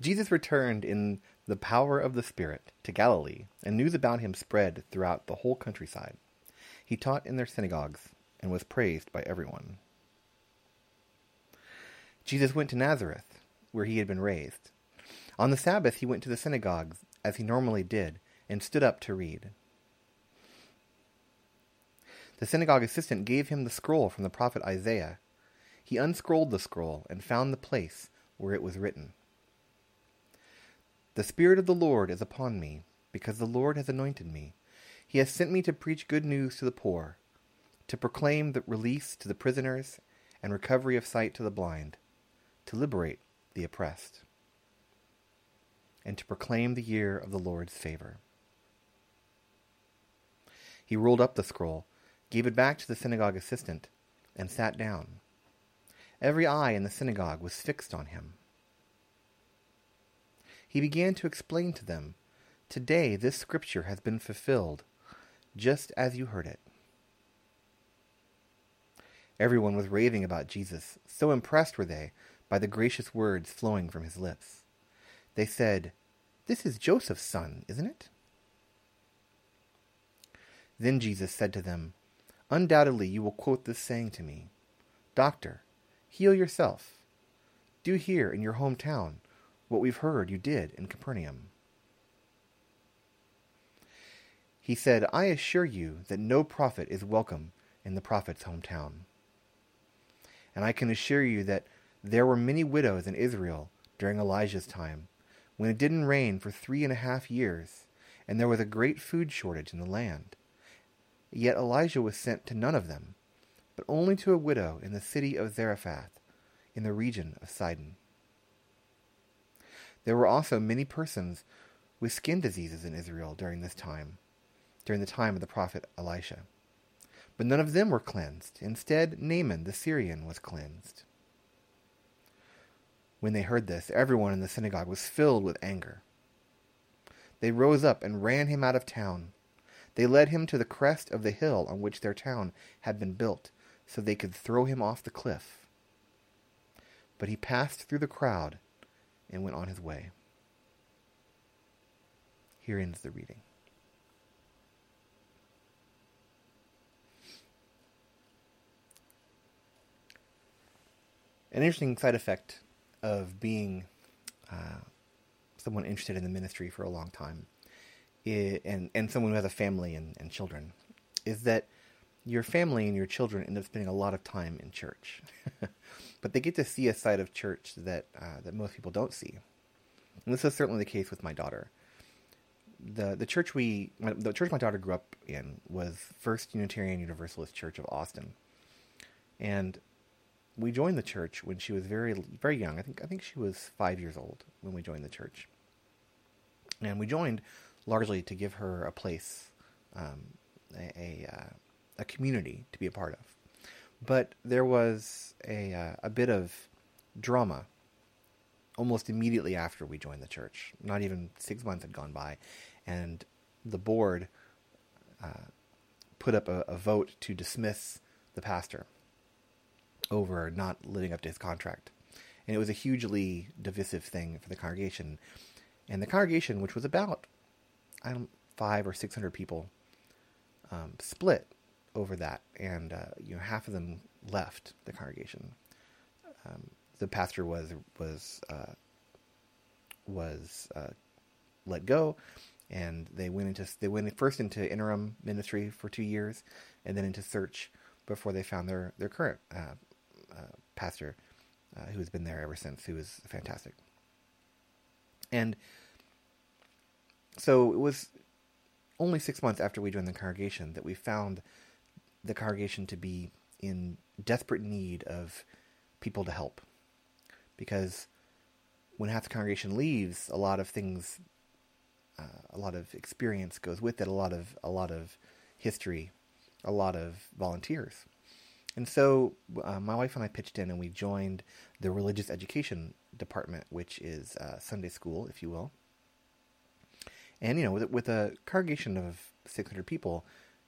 Jesus returned in the power of the Spirit to Galilee, and news about him spread throughout the whole countryside. He taught in their synagogues and was praised by everyone. Jesus went to Nazareth, where he had been raised. On the Sabbath, he went to the synagogue, as he normally did, and stood up to read. The synagogue assistant gave him the scroll from the prophet Isaiah. He unscrolled the scroll and found the place where it was written The Spirit of the Lord is upon me, because the Lord has anointed me. He has sent me to preach good news to the poor, to proclaim the release to the prisoners and recovery of sight to the blind, to liberate the oppressed, and to proclaim the year of the Lord's favor. He rolled up the scroll, gave it back to the synagogue assistant, and sat down. Every eye in the synagogue was fixed on him. He began to explain to them, Today this scripture has been fulfilled, just as you heard it. Everyone was raving about Jesus, so impressed were they by the gracious words flowing from his lips. They said, This is Joseph's son, isn't it? Then Jesus said to them, Undoubtedly you will quote this saying to me Doctor, heal yourself. Do here in your hometown what we've heard you did in Capernaum. He said, I assure you that no prophet is welcome in the prophet's hometown. And I can assure you that there were many widows in Israel during Elijah's time, when it didn't rain for three and a half years, and there was a great food shortage in the land. Yet Elijah was sent to none of them, but only to a widow in the city of Zarephath, in the region of Sidon. There were also many persons with skin diseases in Israel during this time, during the time of the prophet Elisha. But none of them were cleansed. Instead, Naaman the Syrian was cleansed. When they heard this, everyone in the synagogue was filled with anger. They rose up and ran him out of town. They led him to the crest of the hill on which their town had been built, so they could throw him off the cliff. But he passed through the crowd and went on his way. Here ends the reading. An interesting side effect of being uh, someone interested in the ministry for a long time and, and someone who has a family and, and children is that your family and your children end up spending a lot of time in church. but they get to see a side of church that, uh, that most people don't see. And this is certainly the case with my daughter. The, the church we the church my daughter grew up in was First Unitarian Universalist Church of Austin, and we joined the church when she was very very young. I think I think she was five years old when we joined the church, and we joined largely to give her a place, um, a a, uh, a, community to be a part of. But there was a uh, a bit of drama almost immediately after we joined the church. Not even six months had gone by, and the board uh, put up a, a vote to dismiss the pastor over not living up to his contract. And it was a hugely divisive thing for the congregation. And the congregation, which was about I don't five or six hundred people, um, split over that, and uh, you know half of them left the congregation. Um, the pastor was was uh, was uh, let go, and they went into they went first into interim ministry for two years, and then into search before they found their their current uh, uh, pastor, uh, who has been there ever since, who is fantastic. And so it was only six months after we joined the congregation that we found the congregation to be in desperate need of people to help. Because when half the congregation leaves, a lot of things, uh, a lot of experience goes with it, a lot of a lot of history, a lot of volunteers. And so uh, my wife and I pitched in and we joined the religious education department, which is uh, Sunday school, if you will. And, you know, with, with a congregation of 600 people,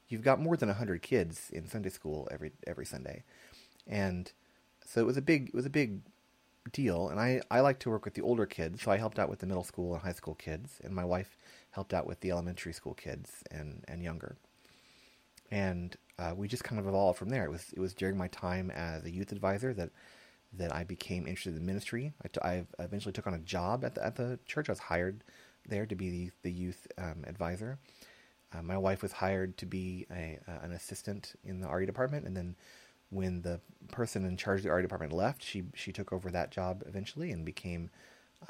you've got more than 100 kids in Sunday school every every Sunday. And so it was a big it was a big deal. And I, I like to work with the older kids, so I helped out with the middle school and high school kids, and my wife helped out with the elementary school kids and, and younger. And uh, we just kind of evolved from there. It was it was during my time as a youth advisor that that I became interested in ministry. I, t- I eventually took on a job at the at the church. I was hired there to be the, the youth um, advisor. Uh, my wife was hired to be a, uh, an assistant in the RE department, and then when the person in charge of the RE department left, she she took over that job eventually and became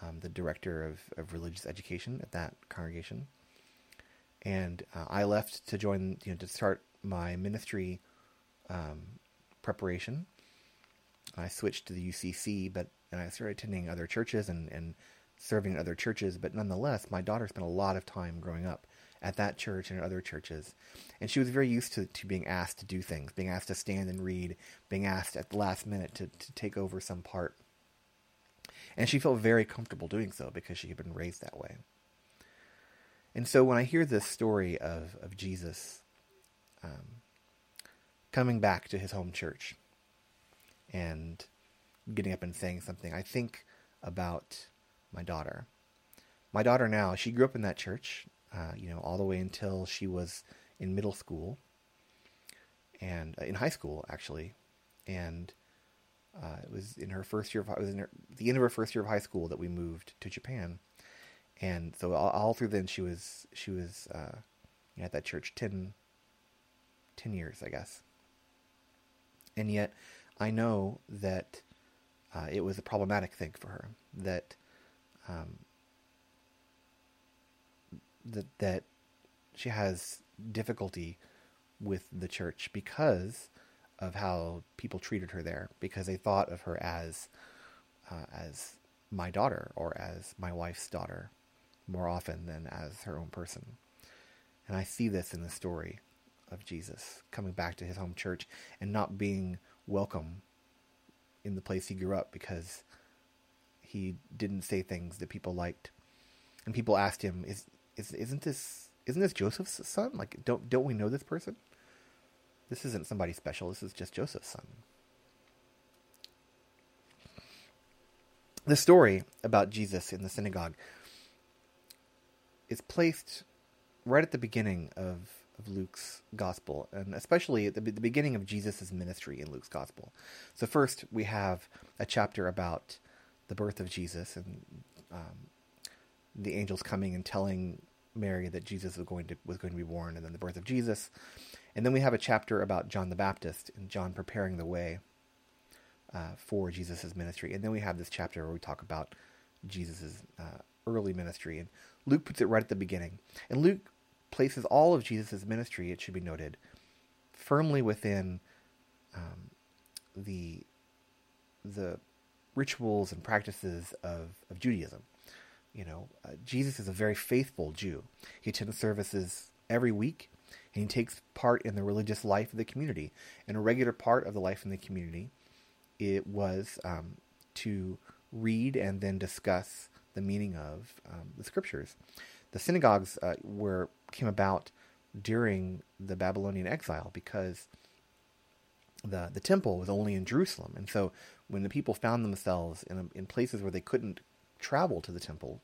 um, the director of, of religious education at that congregation. And uh, I left to join, you know, to start my ministry um, preparation. I switched to the UCC, but and I started attending other churches and, and serving in other churches. But nonetheless, my daughter spent a lot of time growing up at that church and at other churches. And she was very used to, to being asked to do things, being asked to stand and read, being asked at the last minute to, to take over some part. And she felt very comfortable doing so because she had been raised that way. And so when I hear this story of, of Jesus um, coming back to his home church and getting up and saying something, I think about my daughter. My daughter now, she grew up in that church uh, you know, all the way until she was in middle school and uh, in high school actually, and uh, it was in her first year of it was in her, the end of her first year of high school that we moved to Japan, and so all, all through then she was she was uh, at that church 10, 10 years I guess, and yet I know that uh, it was a problematic thing for her that um, that that she has difficulty with the church because of how people treated her there because they thought of her as uh, as my daughter or as my wife's daughter more often than as her own person. And I see this in the story of Jesus coming back to his home church and not being welcome in the place he grew up because he didn't say things that people liked. And people asked him, "Is is isn't this isn't this Joseph's son? Like, don't don't we know this person? This isn't somebody special. This is just Joseph's son. The story about Jesus in the synagogue is placed right at the beginning of, of Luke's gospel, and especially at the, the beginning of Jesus' ministry in Luke's gospel. So, first, we have a chapter about the birth of Jesus and um, the angels coming and telling Mary that Jesus was going to was going to be born, and then the birth of Jesus, and then we have a chapter about John the Baptist and John preparing the way uh, for Jesus' ministry, and then we have this chapter where we talk about Jesus' uh, early ministry, and Luke puts it right at the beginning, and Luke places all of Jesus' ministry. It should be noted firmly within um, the the rituals and practices of, of Judaism you know, uh, Jesus is a very faithful Jew. He attends services every week, and he takes part in the religious life of the community. And a regular part of the life in the community, it was um, to read and then discuss the meaning of um, the scriptures. The synagogues uh, were came about during the Babylonian exile because the the temple was only in Jerusalem, and so when the people found themselves in a, in places where they couldn't travel to the temple,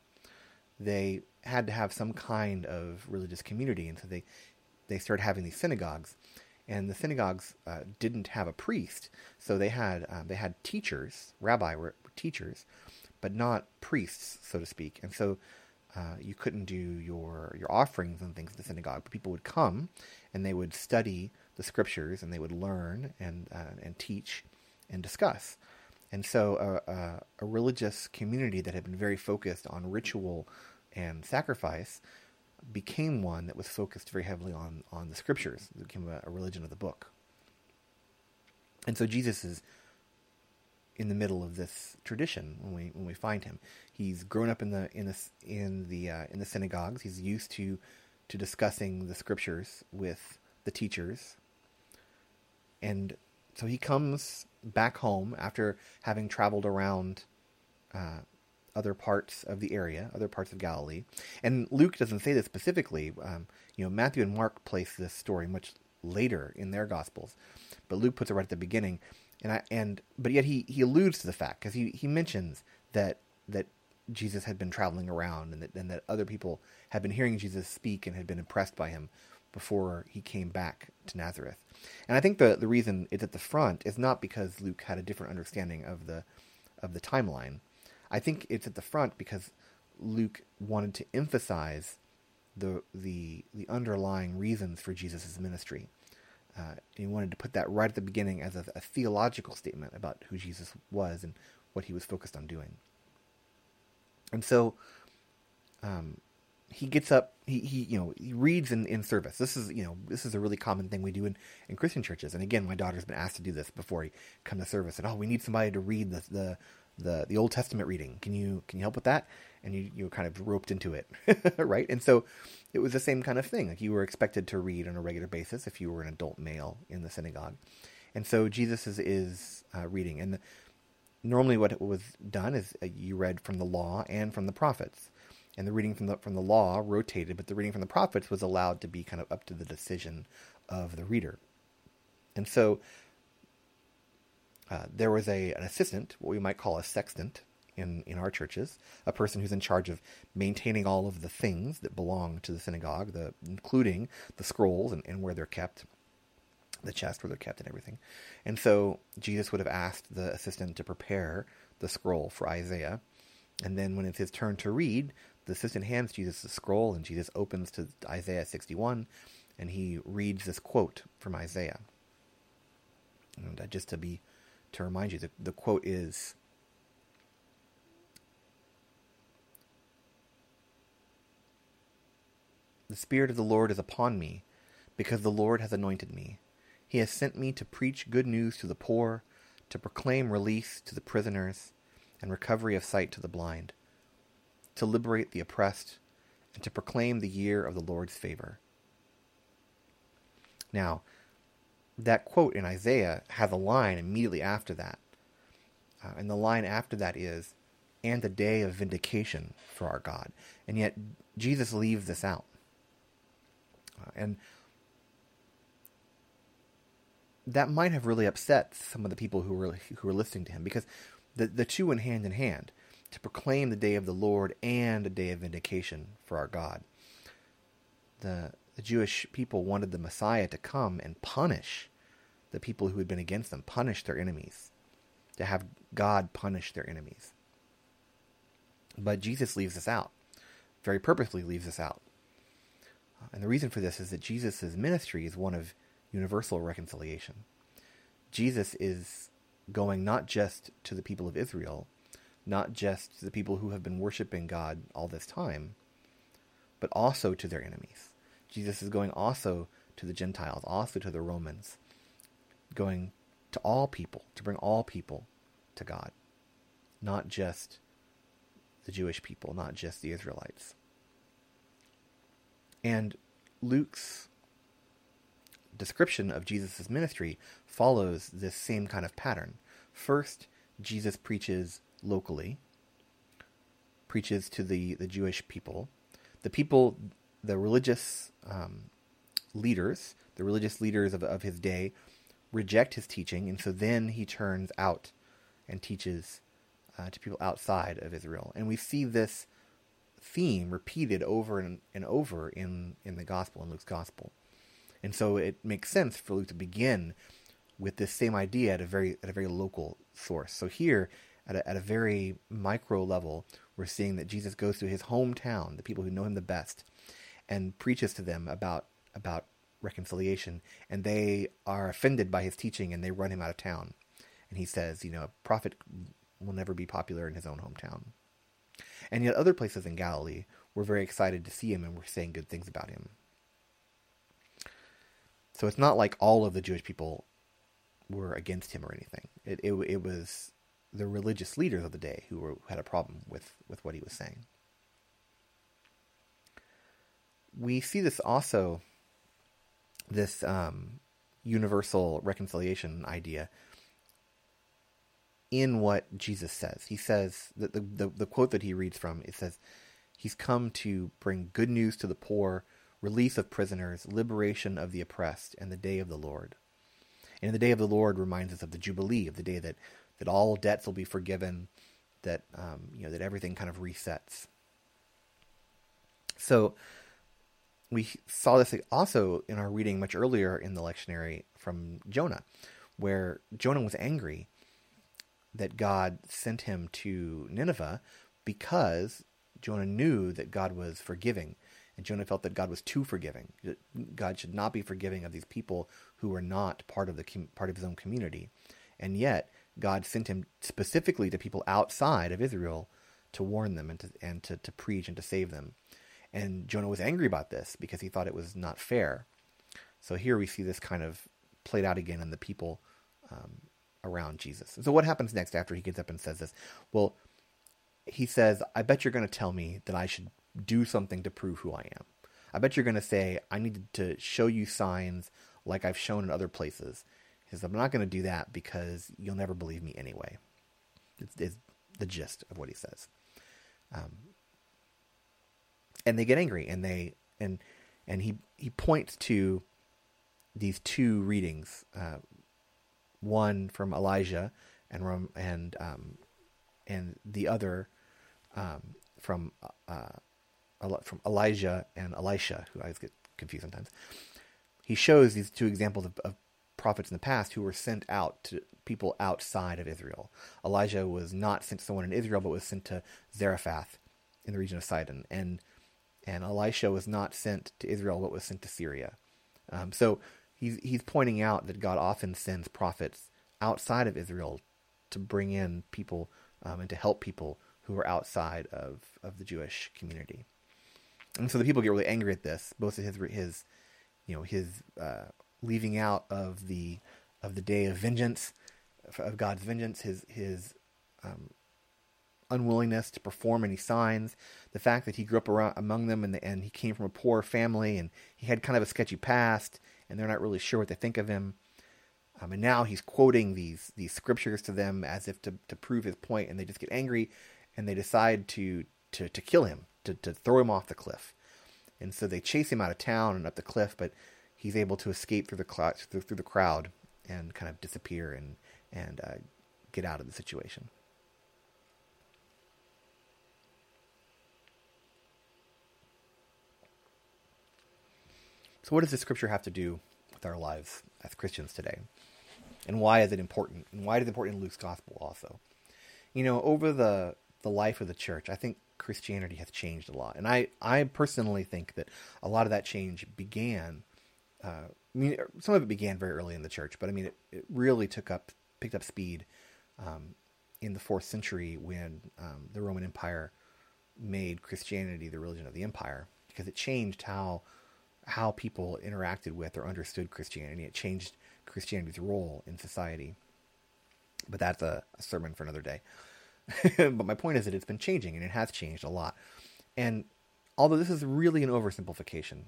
they had to have some kind of religious community, and so they they started having these synagogues. And the synagogues uh, didn't have a priest, so they had uh, they had teachers, rabbi were teachers, but not priests, so to speak. And so uh, you couldn't do your your offerings and things in the synagogue, but people would come and they would study the scriptures and they would learn and uh, and teach and discuss. And so a, religious community that had been very focused on ritual and sacrifice became one that was focused very heavily on, on the scriptures. It became a, a religion of the book. And so Jesus is in the middle of this tradition when we when we find him. He's grown up in the in the in the uh, in the synagogues. He's used to to discussing the scriptures with the teachers, and so he comes back home after having traveled around uh, other parts of the area, other parts of Galilee. And Luke doesn't say this specifically. Um, you know, Matthew and Mark place this story much later in their Gospels, but Luke puts it right at the beginning. and I and but yet he he alludes to the fact because he he mentions that that Jesus had been traveling around and that and that other people had been hearing Jesus speak and had been impressed by him before he came back to Nazareth. And I think the the reason it's at the front is not because Luke had a different understanding of the of the timeline. I think it's at the front because Luke wanted to emphasize the the the underlying reasons for Jesus' ministry. Uh, he wanted to put that right at the beginning as a, a, theological statement about who Jesus was and what he was focused on doing. And so, um, he gets up. He, he you know he reads in, in service. This is you know this is a really common thing we do in, in Christian churches. And again, my daughter's been asked to do this before he come to service. And oh, we need somebody to read the the the, the Old Testament reading. Can you can you help with that? And you you were kind of roped into it, right? And so it was the same kind of thing. Like you were expected to read on a regular basis if you were an adult male in the synagogue, and so Jesus is is uh, reading. And the, normally, what was done is uh, you read from the law and from the prophets, and the reading from the from the law rotated, but the reading from the prophets was allowed to be kind of up to the decision of the reader. And so uh, there was a an assistant, what we might call a sexton, in in our churches, a person who's in charge of maintaining all of the things that belong to the synagogue, the including the scrolls and, and where they're kept, the chest where they're kept, and everything. And so Jesus would have asked the assistant to prepare the scroll for Isaiah, and then when it's his turn to read, the assistant hands Jesus the scroll, and Jesus opens to Isaiah 61, and he reads this quote from Isaiah. And uh, just to be to remind you, the, the quote is The Spirit of the Lord is upon me, because the Lord has anointed me. He has sent me to preach good news to the poor, to proclaim release to the prisoners, and recovery of sight to the blind, to liberate the oppressed, and to proclaim the year of the Lord's favor. Now, that quote in Isaiah has a line immediately after that. Uh, and the line after that is, and the day of vindication for our God. And yet, Jesus leaves this out. Uh, and that might have really upset some of the people who were who were listening to him because the the two went hand in hand to proclaim the day of the Lord and a day of vindication for our God. The the Jewish people wanted the Messiah to come and punish the people who had been against them, punish their enemies, to have God punish their enemies. But Jesus leaves us out, very purposely leaves us out. And the reason for this is that Jesus' ministry is one of universal reconciliation. Jesus is going not just to the people of Israel, not just the people who have been worshiping God all this time, but also to their enemies. Jesus is going also to the Gentiles, also to the Romans, going to all people, to bring all people to God, not just the Jewish people, not just the Israelites. And Luke's description of Jesus' ministry follows this same kind of pattern. First, Jesus preaches locally, preaches to the, the Jewish people. The people the religious um, leaders, the religious leaders of, of his day, reject his teaching, and so then he turns out and teaches uh, to people outside of Israel. And we see this theme repeated over and, and over in, in the gospel, in Luke's gospel. And so it makes sense for Luke to begin with this same idea at a very at a very local source. So here, at a, at a very micro level, we're seeing that Jesus goes to his hometown, the people who know him the best, and preaches to them about about reconciliation, and they are offended by his teaching and they run him out of town. And he says, you know, a prophet will never be popular in his own hometown. And yet other places in Galilee were very excited to see him and were saying good things about him. So it's not like all of the Jewish people were against him or anything. It it, it was the religious leaders of the day who were, had a problem with, with what he was saying we see this also, this um, universal reconciliation idea in what Jesus says. He says that the, the, the quote that he reads from it says, "He's come to bring good news to the poor, release of prisoners, liberation of the oppressed, and the day of the Lord." And the day of the Lord reminds us of the Jubilee, of the day that, that all debts will be forgiven, that um, you know that everything kind of resets. So we saw this also in our reading much earlier in the lectionary from Jonah, where Jonah was angry that God sent him to Nineveh because Jonah knew that God was forgiving. And Jonah felt that God was too forgiving. God should not be forgiving of these people who were not part of the part of his own community. And yet, God sent him specifically to people outside of Israel to warn them and to and to, to preach and to save them. And Jonah was angry about this because he thought it was not fair. So here we see this kind of played out again in the people um, around Jesus. So what happens next after he gets up and says this? Well, he says, I bet you're going to tell me that I should do something to prove who I am. I bet you're going to say, I need to show you signs like I've shown in other places. Says, I'm not going to do that because you'll never believe me anyway. It's, it's the gist of what he says. Um, and they get angry and they and and he he points to these two readings, uh, one from Elijah and and um, and the other um, from uh, from Elijah and Elisha, who I always get confused sometimes. He shows these two examples of, of prophets in the past who were sent out to people outside of Israel. Elijah was not sent to someone in Israel, but was sent to Zarephath in the region of Sidon, and and Elisha was not sent to Israel, but was sent to Syria. Um, so he's he's pointing out that God often sends prophets outside of Israel to bring in people um, and to help people who are outside of, of the Jewish community. And so the people get really angry at this, both his his you know his uh, leaving out of the of the day of vengeance of God's vengeance, his his um, unwillingness to perform any signs, the fact that he grew up around among them and, the, and he came from a poor family and he had kind of a sketchy past and they're not really sure what they think of him. Um, and now he's quoting these these scriptures to them as if to, to prove his point, and they just get angry, and they decide to to, to kill him, to, to throw him off the cliff. And so they chase him out of town and up the cliff, but he's able to escape through the through, through the crowd and kind of disappear and and uh, get out of the situation. So, what does the scripture have to do with our lives as Christians today? And why is it important? And why is it important in Luke's gospel also? You know, over the, the life of the church, I think Christianity has changed a lot. And I, I personally think that a lot of that change began, uh, I mean, some of it began very early in the church, but I mean, it, it really took up, picked up speed um, in the fourth century when um, the Roman Empire made Christianity the religion of the empire because it changed how how people interacted with or understood Christianity. It changed Christianity's role in society. But that's a, a sermon for another day. but my point is that it's been changing, and it has changed a lot. And although this is really an oversimplification,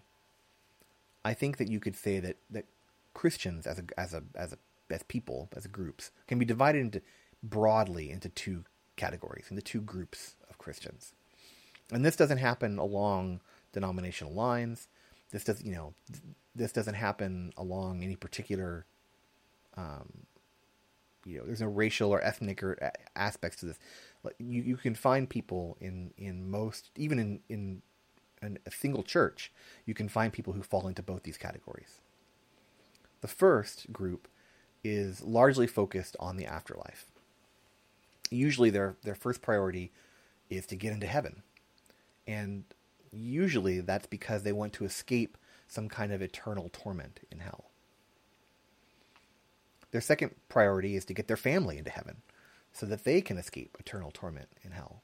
I think that you could say that, that Christians as a as a as a as people as groups can be divided into broadly into two categories, into two groups of Christians. And this doesn't happen along denominational lines. This does, you know, this doesn't happen along any particular, um, you know, there's no racial or ethnic or aspects to this. You you can find people in in most, even in in an, a single church, you can find people who fall into both these categories. The first group is largely focused on the afterlife. Usually, their their first priority is to get into heaven, and usually that's because they want to escape some kind of eternal torment in hell. Their second priority is to get their family into heaven so that they can escape eternal torment in hell.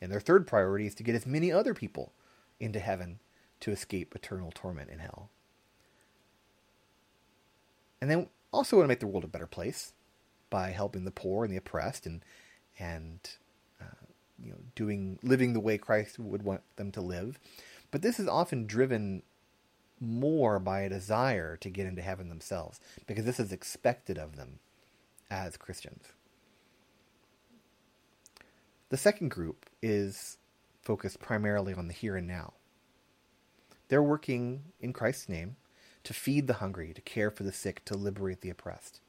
And their third priority is to get as many other people into heaven to escape eternal torment in hell. And they also want to make the world a better place by helping the poor and the oppressed and and uh, you know, doing living the way Christ would want them to live. But this is often driven more by a desire to get into heaven themselves, because this is expected of them as Christians. The second group is focused primarily on the here and now. They're working in Christ's name to feed the hungry, to care for the sick, to liberate the oppressed,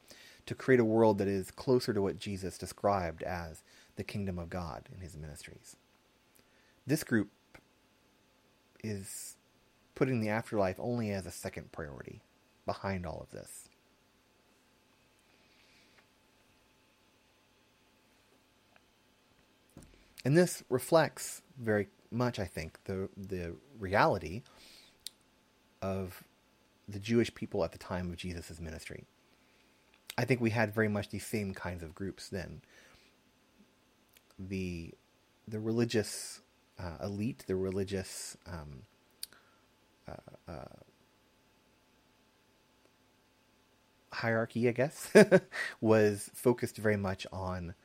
to create a world that is closer to what Jesus described as the kingdom of God in his ministries. This group is putting the afterlife only as a second priority behind all of this. And this reflects very much, I think, the the reality of the Jewish people at the time of Jesus' ministry. I think we had very much the same kinds of groups then. The the religious uh, elite, the religious um, uh, uh, hierarchy, I guess, was focused very much on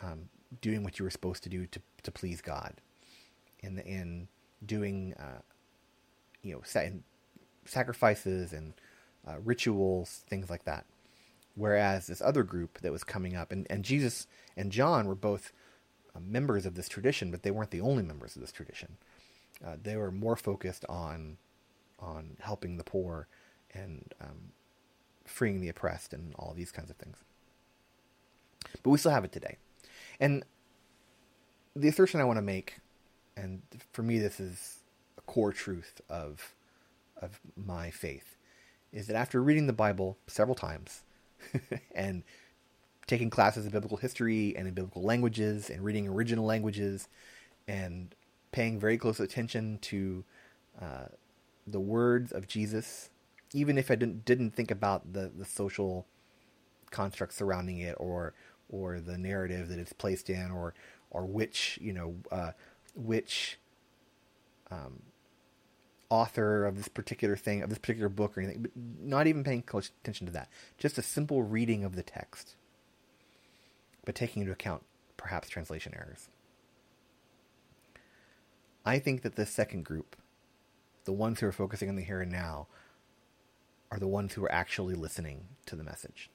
um, doing what you were supposed to do to to please God, in in doing uh, you know sa- sacrifices and uh, rituals, things like that. Whereas this other group that was coming up, and, and Jesus and John were both uh, members of this tradition, but they weren't the only members of this tradition. Uh, they were more focused on on helping the poor and um, freeing the oppressed and all these kinds of things. But we still have it today. And the assertion I want to make, and for me this is a core truth of of my faith, is that after reading the Bible several times and taking classes in biblical history and in biblical languages and reading original languages and paying very close attention to uh, the words of Jesus, even if I didn't didn't think about the, the social construct surrounding it or or the narrative that it's placed in or or which you know uh, which um, author of this particular thing of this particular book or anything, but not even paying close attention to that. Just a simple reading of the text, but taking into account perhaps translation errors. I think that this second group, the ones who are focusing on the here and now, are the ones who are actually listening to the message.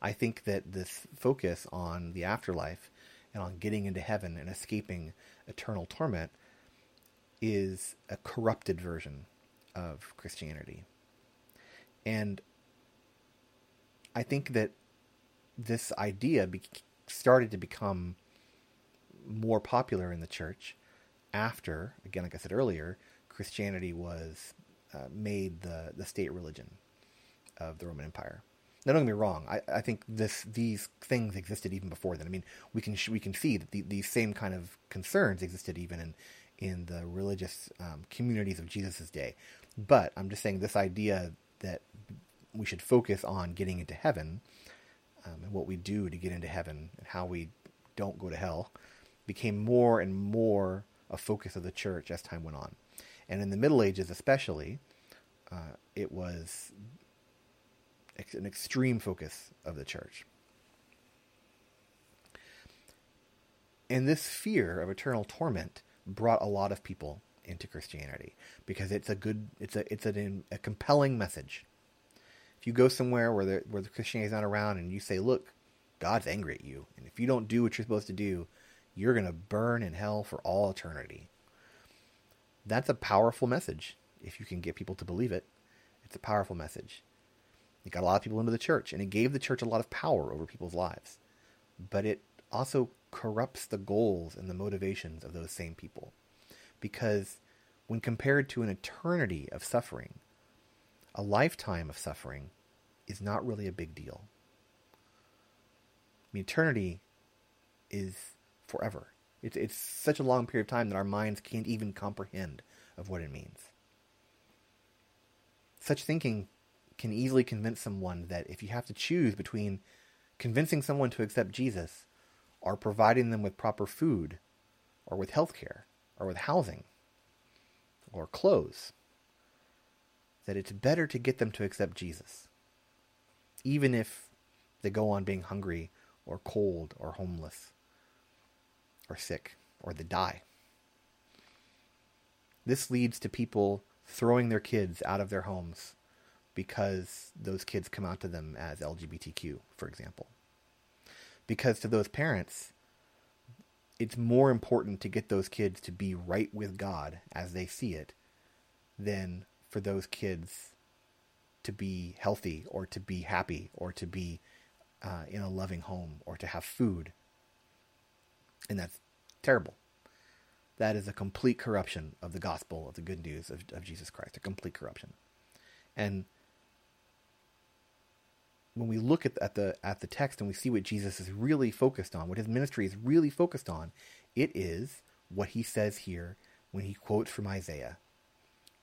I think that this focus on the afterlife and on getting into heaven and escaping eternal torment is a corrupted version of Christianity. And I think that this idea be- started to become more popular in the church after, again, like I said earlier, Christianity was uh, made the, the state religion of the Roman Empire. Now, don't get me wrong. I, I think this these things existed even before then. I mean, we can we can see that the, these same kind of concerns existed even in in the religious um, communities of Jesus' day. But I'm just saying this idea that we should focus on getting into heaven um, and what we do to get into heaven and how we don't go to hell became more and more a focus of the church as time went on. And in the Middle Ages, especially, uh, it was an extreme focus of the church. And this fear of eternal torment brought a lot of people into Christianity because it's a good, it's a, it's a, a compelling message. If you go somewhere where the, where the Christianity is not around and you say, look, God's angry at you. And if you don't do what you're supposed to do, you're going to burn in hell for all eternity. That's a powerful message if you can get people to believe it. It's a powerful message. It got a lot of people into the church, and it gave the church a lot of power over people's lives. But it also corrupts the goals and the motivations of those same people. Because when compared to an eternity of suffering, a lifetime of suffering is not really a big deal. I mean, eternity is forever. It's, it's such a long period of time that our minds can't even comprehend of what it means. Such thinking can easily convince someone that if you have to choose between convincing someone to accept Jesus or providing them with proper food, or with health care, or with housing, or clothes, that it's better to get them to accept Jesus, even if they go on being hungry, or cold, or homeless, or sick, or they die. This leads to people throwing their kids out of their homes because those kids come out to them as LGBTQ, for example because to those parents, it's more important to get those kids to be right with God as they see it than for those kids to be healthy or to be happy or to be uh, in a loving home or to have food. And that's terrible. That is a complete corruption of the gospel, of the good news of, of Jesus Christ, a complete corruption. And when we look at, at the at the text and we see what Jesus is really focused on, what his ministry is really focused on, it is what he says here when he quotes from Isaiah.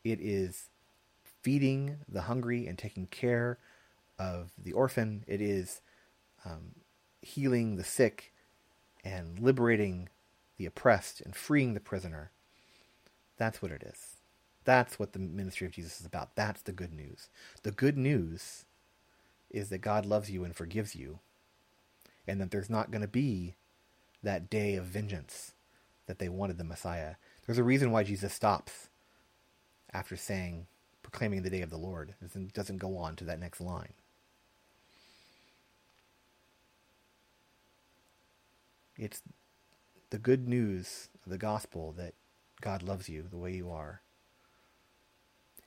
It is feeding the hungry and taking care of the orphan. It is um, healing the sick and liberating the oppressed and freeing the prisoner. That's what it is. That's what the ministry of Jesus is about. That's the good news. The good news is that God loves you and forgives you, and that there's not going to be that day of vengeance that they wanted the Messiah. There's a reason why Jesus stops after saying, proclaiming the day of the Lord. It doesn't go on to that next line. It's the good news of the gospel that God loves you the way you are.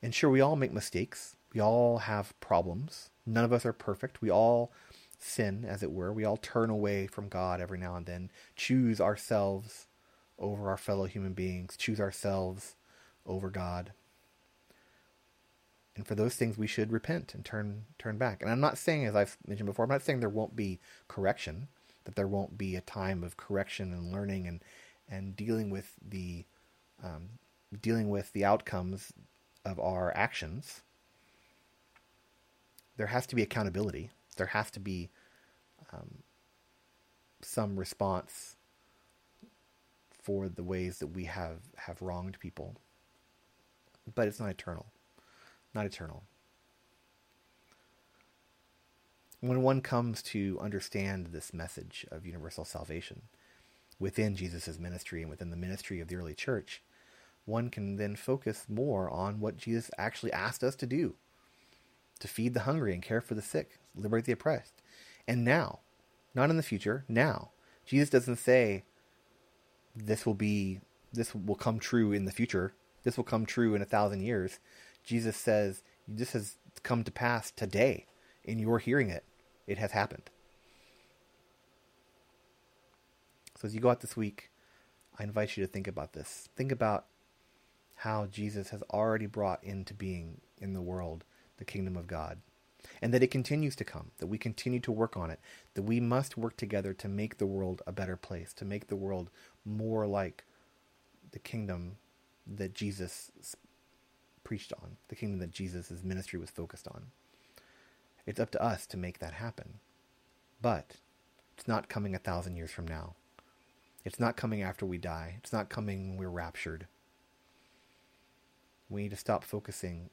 And sure, we all make mistakes. We all have problems. None of us are perfect. We all sin, as it were. We all turn away from God every now and then, choose ourselves over our fellow human beings, choose ourselves over God. And for those things, we should repent and turn turn back. And I'm not saying, as I've mentioned before, I'm not saying there won't be correction, that there won't be a time of correction and learning and and dealing with the um, dealing with the outcomes of our actions. There has to be accountability. There has to be um, some response for the ways that we have have wronged people. But it's not eternal not eternal. When one comes to understand this message of universal salvation within Jesus' ministry and within the ministry of the early church, one can then focus more on what Jesus actually asked us to do to feed the hungry and care for the sick, liberate the oppressed. And now, not in the future, now. Jesus doesn't say this will be this will come true in the future. This will come true in a thousand years. Jesus says, This has come to pass today. In your hearing it, it has happened. So as you go out this week, I invite you to think about this. Think about how Jesus has already brought into being in the world the kingdom of God. And that it continues to come, that we continue to work on it, that we must work together to make the world a better place, to make the world more like the kingdom that Jesus preached on, the kingdom that Jesus' ministry was focused on. It's up to us to make that happen. But it's not coming a thousand years from now. It's not coming after we die. It's not coming when we're raptured. We need to stop focusing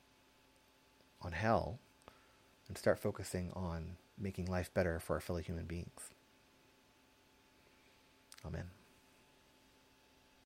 on hell and start focusing on making life better for our fellow human beings. Amen.